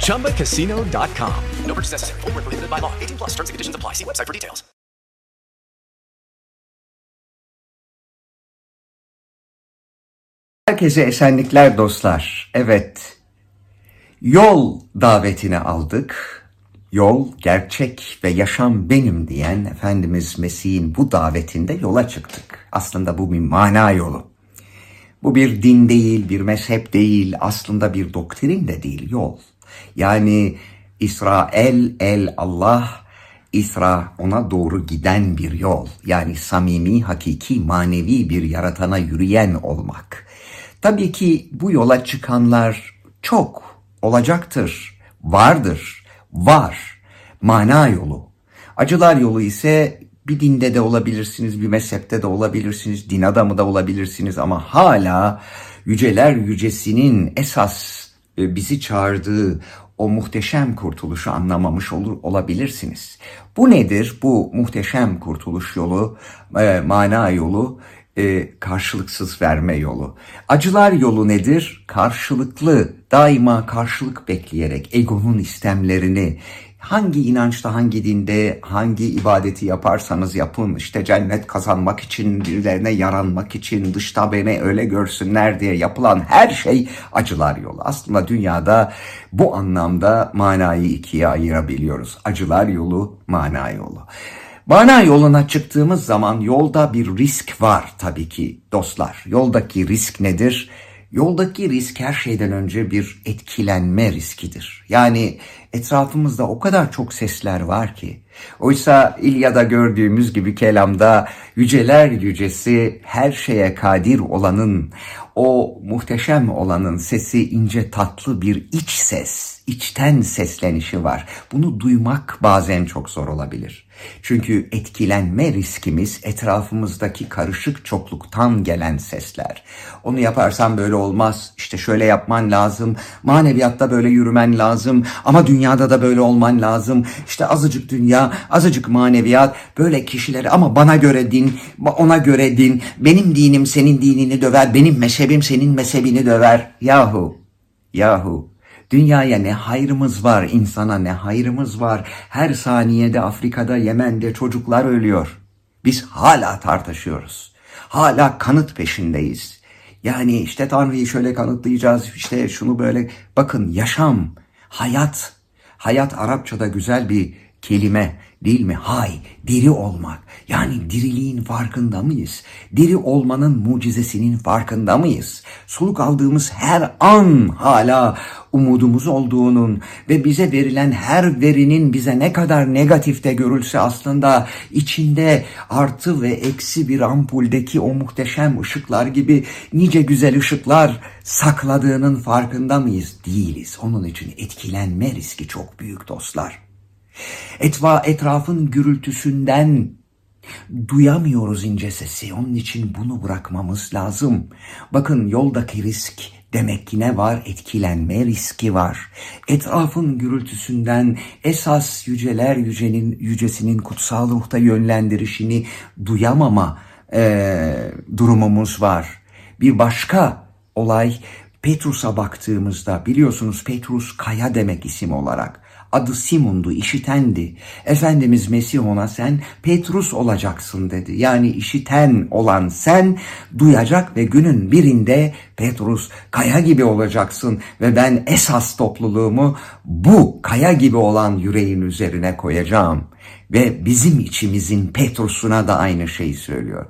ChumbaCasino.com. No purchase necessary. Void where prohibited by law. 18 plus terms and conditions apply. See website for details. Herkese esenlikler dostlar. Evet, yol davetini aldık. Yol, gerçek ve yaşam benim diyen Efendimiz Mesih'in bu davetinde yola çıktık. Aslında bu bir mana yolu. Bu bir din değil, bir mezhep değil, aslında bir doktrin de değil, yol. Yani İsrail el Allah, İsra ona doğru giden bir yol. Yani samimi, hakiki, manevi bir yaratana yürüyen olmak. Tabii ki bu yola çıkanlar çok olacaktır, vardır, var. Mana yolu. Acılar yolu ise bir dinde de olabilirsiniz, bir mezhepte de olabilirsiniz, din adamı da olabilirsiniz ama hala yüceler yücesinin esas e, bizi çağırdığı o muhteşem kurtuluşu anlamamış olur olabilirsiniz. Bu nedir? Bu muhteşem kurtuluş yolu, e, mana yolu, e, karşılıksız verme yolu. Acılar yolu nedir? Karşılıklı, daima karşılık bekleyerek egonun istemlerini, hangi inançta, hangi dinde, hangi ibadeti yaparsanız yapın, işte cennet kazanmak için, birilerine yaranmak için, dışta beni öyle görsünler diye yapılan her şey acılar yolu. Aslında dünyada bu anlamda manayı ikiye ayırabiliyoruz. Acılar yolu, mana yolu. Mana yoluna çıktığımız zaman yolda bir risk var tabii ki dostlar. Yoldaki risk nedir? Yoldaki risk her şeyden önce bir etkilenme riskidir. Yani etrafımızda o kadar çok sesler var ki. Oysa İlyada gördüğümüz gibi kelamda yüceler yücesi her şeye kadir olanın, o muhteşem olanın sesi ince tatlı bir iç ses, içten seslenişi var. Bunu duymak bazen çok zor olabilir. Çünkü etkilenme riskimiz etrafımızdaki karışık çokluktan gelen sesler. Onu yaparsan böyle olmaz, işte şöyle yapman lazım, maneviyatta böyle yürümen lazım ama dünyada da böyle olman lazım. İşte azıcık dünya, azıcık maneviyat, böyle kişileri ama bana göre din, ona göre din, benim dinim senin dinini döver, benim mezhebim senin mezhebini döver. Yahu, yahu. Dünyaya ne hayrımız var, insana ne hayrımız var. Her saniyede Afrika'da, Yemen'de çocuklar ölüyor. Biz hala tartışıyoruz. Hala kanıt peşindeyiz. Yani işte Tanrı'yı şöyle kanıtlayacağız, işte şunu böyle. Bakın yaşam, hayat. Hayat Arapçada güzel bir kelime değil mi? Hay, diri olmak. Yani diriliğin farkında mıyız? Diri olmanın mucizesinin farkında mıyız? Soluk aldığımız her an hala umudumuz olduğunun ve bize verilen her verinin bize ne kadar negatifte görülse aslında içinde artı ve eksi bir ampuldeki o muhteşem ışıklar gibi nice güzel ışıklar sakladığının farkında mıyız? Değiliz. Onun için etkilenme riski çok büyük dostlar. Etva etrafın gürültüsünden duyamıyoruz ince sesi. Onun için bunu bırakmamız lazım. Bakın yoldaki risk demek ki ne var? Etkilenme riski var. Etrafın gürültüsünden esas yüceler yücenin yücesinin kutsal ruhta yönlendirişini duyamama e, durumumuz var. Bir başka olay Petrus'a baktığımızda biliyorsunuz Petrus kaya demek isim olarak. Adı Simon'du, işitendi. Efendimiz Mesih ona sen Petrus olacaksın dedi. Yani işiten olan sen duyacak ve günün birinde Petrus kaya gibi olacaksın ve ben esas topluluğumu bu kaya gibi olan yüreğin üzerine koyacağım. ve bizim içimizin Petrus'una da aynı şeyi söylüyor.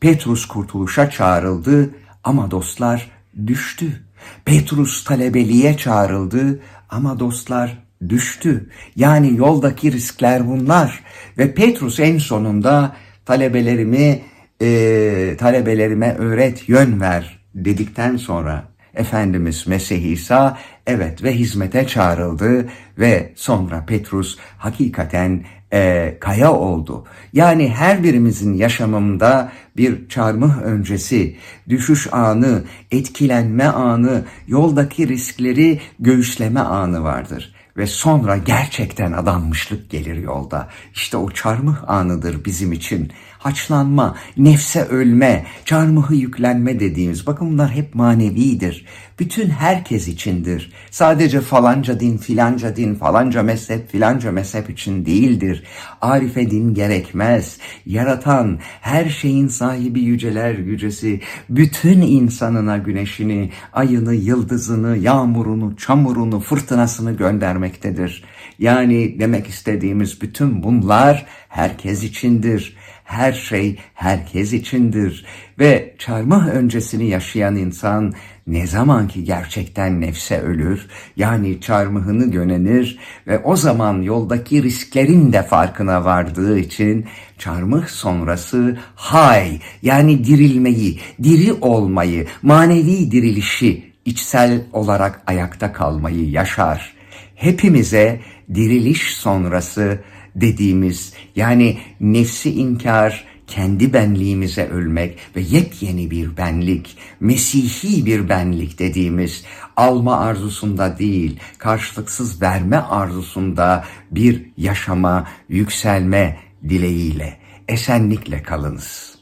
Petrus kurtuluşa çağrıldı ama dostlar düştü. Petrus talebeliğe çağrıldı ama dostlar düştü. Yani yoldaki riskler bunlar. Ve Petrus en sonunda talebelerimi e, talebelerime öğret, yön ver dedikten sonra Efendimiz Mesih İsa evet ve hizmete çağrıldı ve sonra Petrus hakikaten e, kaya oldu. Yani her birimizin yaşamında bir çarmıh öncesi, düşüş anı, etkilenme anı, yoldaki riskleri göğüsleme anı vardır ve sonra gerçekten adanmışlık gelir yolda. İşte o çarmıh anıdır bizim için. Haçlanma, nefse ölme, çarmıhı yüklenme dediğimiz bakın bunlar hep manevidir. Bütün herkes içindir. Sadece falanca din, filanca din, falanca mezhep, filanca mezhep için değildir. Arife din gerekmez. Yaratan, her şeyin sahibi yüceler yücesi, bütün insanına güneşini, ayını, yıldızını, yağmurunu, çamurunu, fırtınasını göndermektedir. Yani demek istediğimiz bütün bunlar herkes içindir. Her şey herkes içindir ve çarmıh öncesini yaşayan insan ne zaman ki gerçekten nefse ölür, yani çarmıhını gönenir ve o zaman yoldaki risklerin de farkına vardığı için çarmıh sonrası hay yani dirilmeyi, diri olmayı, manevi dirilişi, içsel olarak ayakta kalmayı yaşar. Hepimize diriliş sonrası dediğimiz yani nefsi inkar, kendi benliğimize ölmek ve yepyeni bir benlik, Mesihi bir benlik dediğimiz alma arzusunda değil, karşılıksız verme arzusunda bir yaşama, yükselme dileğiyle esenlikle kalınız.